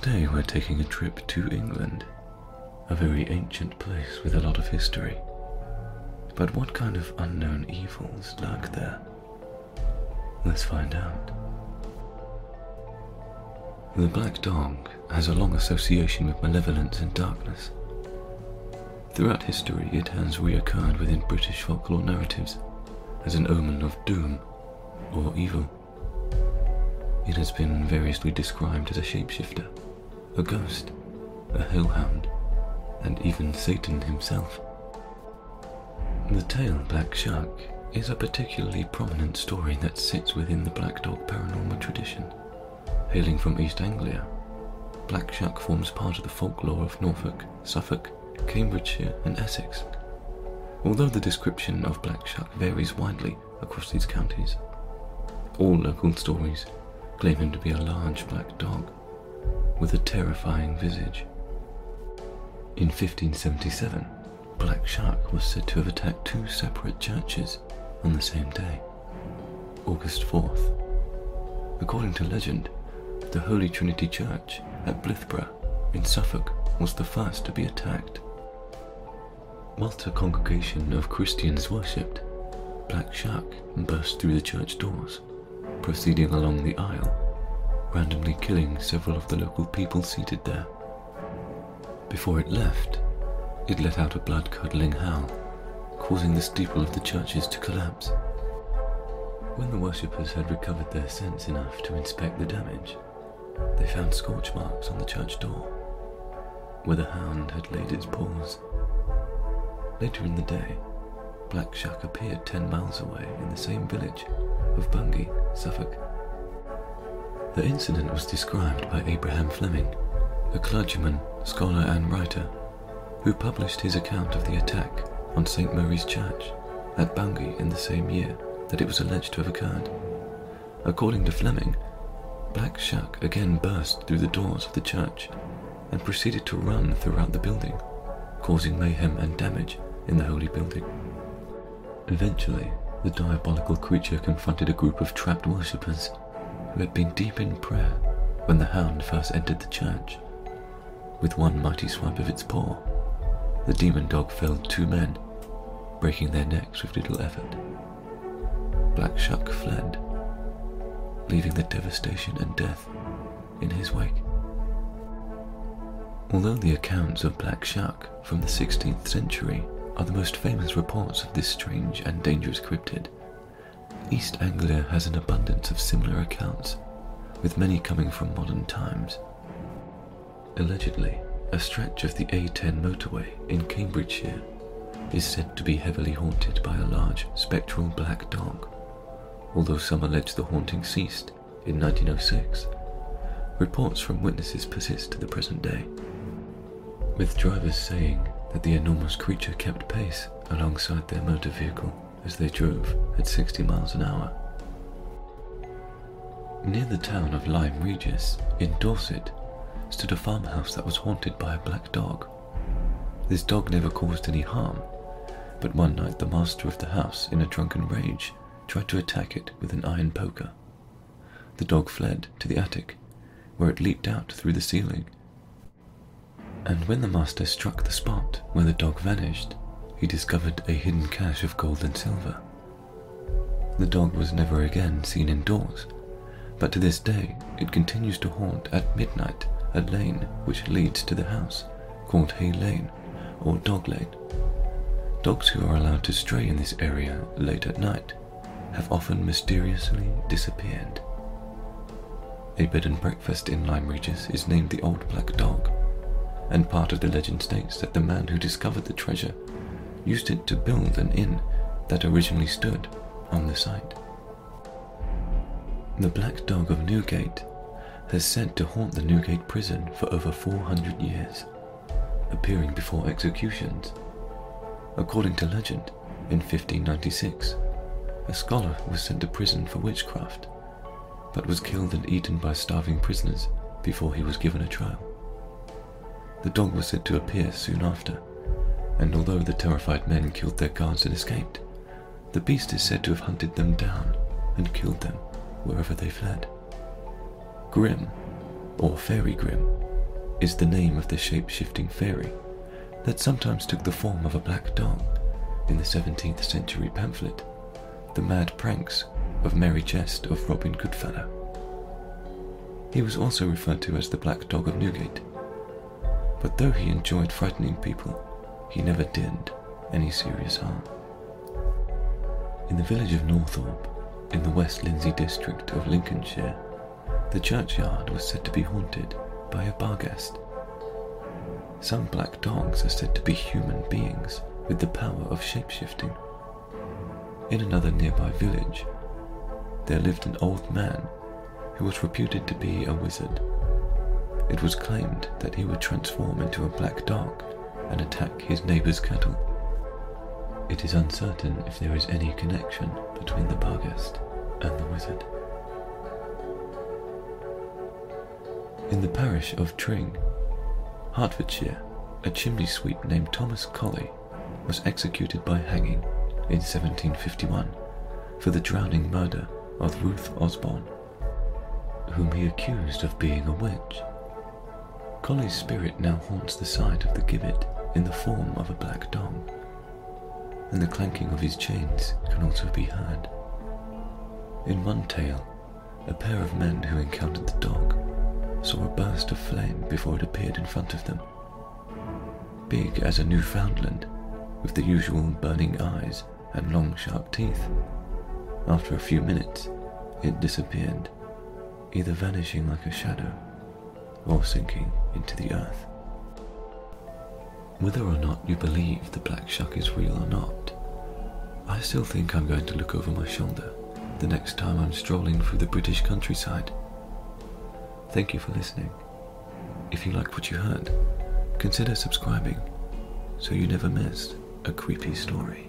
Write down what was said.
Today we're taking a trip to England, a very ancient place with a lot of history. But what kind of unknown evils lurk there? Let's find out. The Black Dog has a long association with malevolence and darkness. Throughout history, it has reoccurred within British folklore narratives as an omen of doom or evil. It has been variously described as a shapeshifter, a ghost, a hellhound, and even Satan himself. The tale Black Shuck is a particularly prominent story that sits within the Black Dog paranormal tradition. Hailing from East Anglia, Black Shuck forms part of the folklore of Norfolk, Suffolk, Cambridgeshire, and Essex. Although the description of Black Shuck varies widely across these counties, all local stories claim him to be a large black dog with a terrifying visage. In 1577, Black Shuck was said to have attacked two separate churches on the same day, August 4th. According to legend, the Holy Trinity Church at Blythburgh in Suffolk was the first to be attacked. Whilst a congregation of Christians worshipped, Black Shuck burst through the church doors proceeding along the aisle, randomly killing several of the local people seated there. Before it left, it let out a blood curdling howl, causing the steeple of the churches to collapse. When the worshippers had recovered their sense enough to inspect the damage, they found scorch marks on the church door, where the hound had laid its paws. Later in the day, Black Shuck appeared 10 miles away in the same village of Bungay, Suffolk. The incident was described by Abraham Fleming, a clergyman, scholar, and writer, who published his account of the attack on St. Mary's Church at Bungay in the same year that it was alleged to have occurred. According to Fleming, Black Shuck again burst through the doors of the church and proceeded to run throughout the building, causing mayhem and damage in the holy building. Eventually, the diabolical creature confronted a group of trapped worshippers who had been deep in prayer when the hound first entered the church. With one mighty swipe of its paw, the demon dog felled two men, breaking their necks with little effort. Black Shuck fled, leaving the devastation and death in his wake. Although the accounts of Black Shuck from the 16th century are the most famous reports of this strange and dangerous cryptid. East Anglia has an abundance of similar accounts, with many coming from modern times. Allegedly, a stretch of the A10 motorway in Cambridgeshire is said to be heavily haunted by a large spectral black dog, although some allege the haunting ceased in 1906. Reports from witnesses persist to the present day, with drivers saying that the enormous creature kept pace alongside their motor vehicle as they drove at 60 miles an hour. Near the town of Lyme Regis, in Dorset, stood a farmhouse that was haunted by a black dog. This dog never caused any harm, but one night the master of the house, in a drunken rage, tried to attack it with an iron poker. The dog fled to the attic, where it leaped out through the ceiling and when the master struck the spot where the dog vanished, he discovered a hidden cache of gold and silver. The dog was never again seen indoors, but to this day it continues to haunt at midnight a lane which leads to the house, called Hay Lane or Dog Lane. Dogs who are allowed to stray in this area late at night have often mysteriously disappeared. A bed and breakfast in Lyme Regis is named the Old Black Dog and part of the legend states that the man who discovered the treasure used it to build an inn that originally stood on the site. The Black Dog of Newgate has said to haunt the Newgate prison for over 400 years, appearing before executions. According to legend, in 1596, a scholar was sent to prison for witchcraft, but was killed and eaten by starving prisoners before he was given a trial. The dog was said to appear soon after, and although the terrified men killed their guards and escaped, the beast is said to have hunted them down and killed them wherever they fled. Grim, or Fairy Grim, is the name of the shape-shifting fairy that sometimes took the form of a black dog in the 17th century pamphlet, The Mad Pranks of Merry Jest of Robin Goodfellow. He was also referred to as the Black Dog of Newgate, but though he enjoyed frightening people, he never did any serious harm. In the village of Northorpe, in the West Lindsey district of Lincolnshire, the churchyard was said to be haunted by a barghest. Some black dogs are said to be human beings with the power of shapeshifting. In another nearby village, there lived an old man who was reputed to be a wizard. It was claimed that he would transform into a black dog and attack his neighbor's cattle. It is uncertain if there is any connection between the Barghest and the wizard. In the parish of Tring, Hertfordshire, a chimney sweep named Thomas Colley was executed by hanging in 1751 for the drowning murder of Ruth Osborne, whom he accused of being a witch. Colley's spirit now haunts the site of the gibbet in the form of a black dog, and the clanking of his chains can also be heard. In one tale, a pair of men who encountered the dog saw a burst of flame before it appeared in front of them. Big as a Newfoundland, with the usual burning eyes and long sharp teeth. After a few minutes, it disappeared, either vanishing like a shadow or sinking into the earth. Whether or not you believe the black shuck is real or not, I still think I'm going to look over my shoulder the next time I'm strolling through the British countryside. Thank you for listening. If you liked what you heard, consider subscribing so you never miss a creepy story.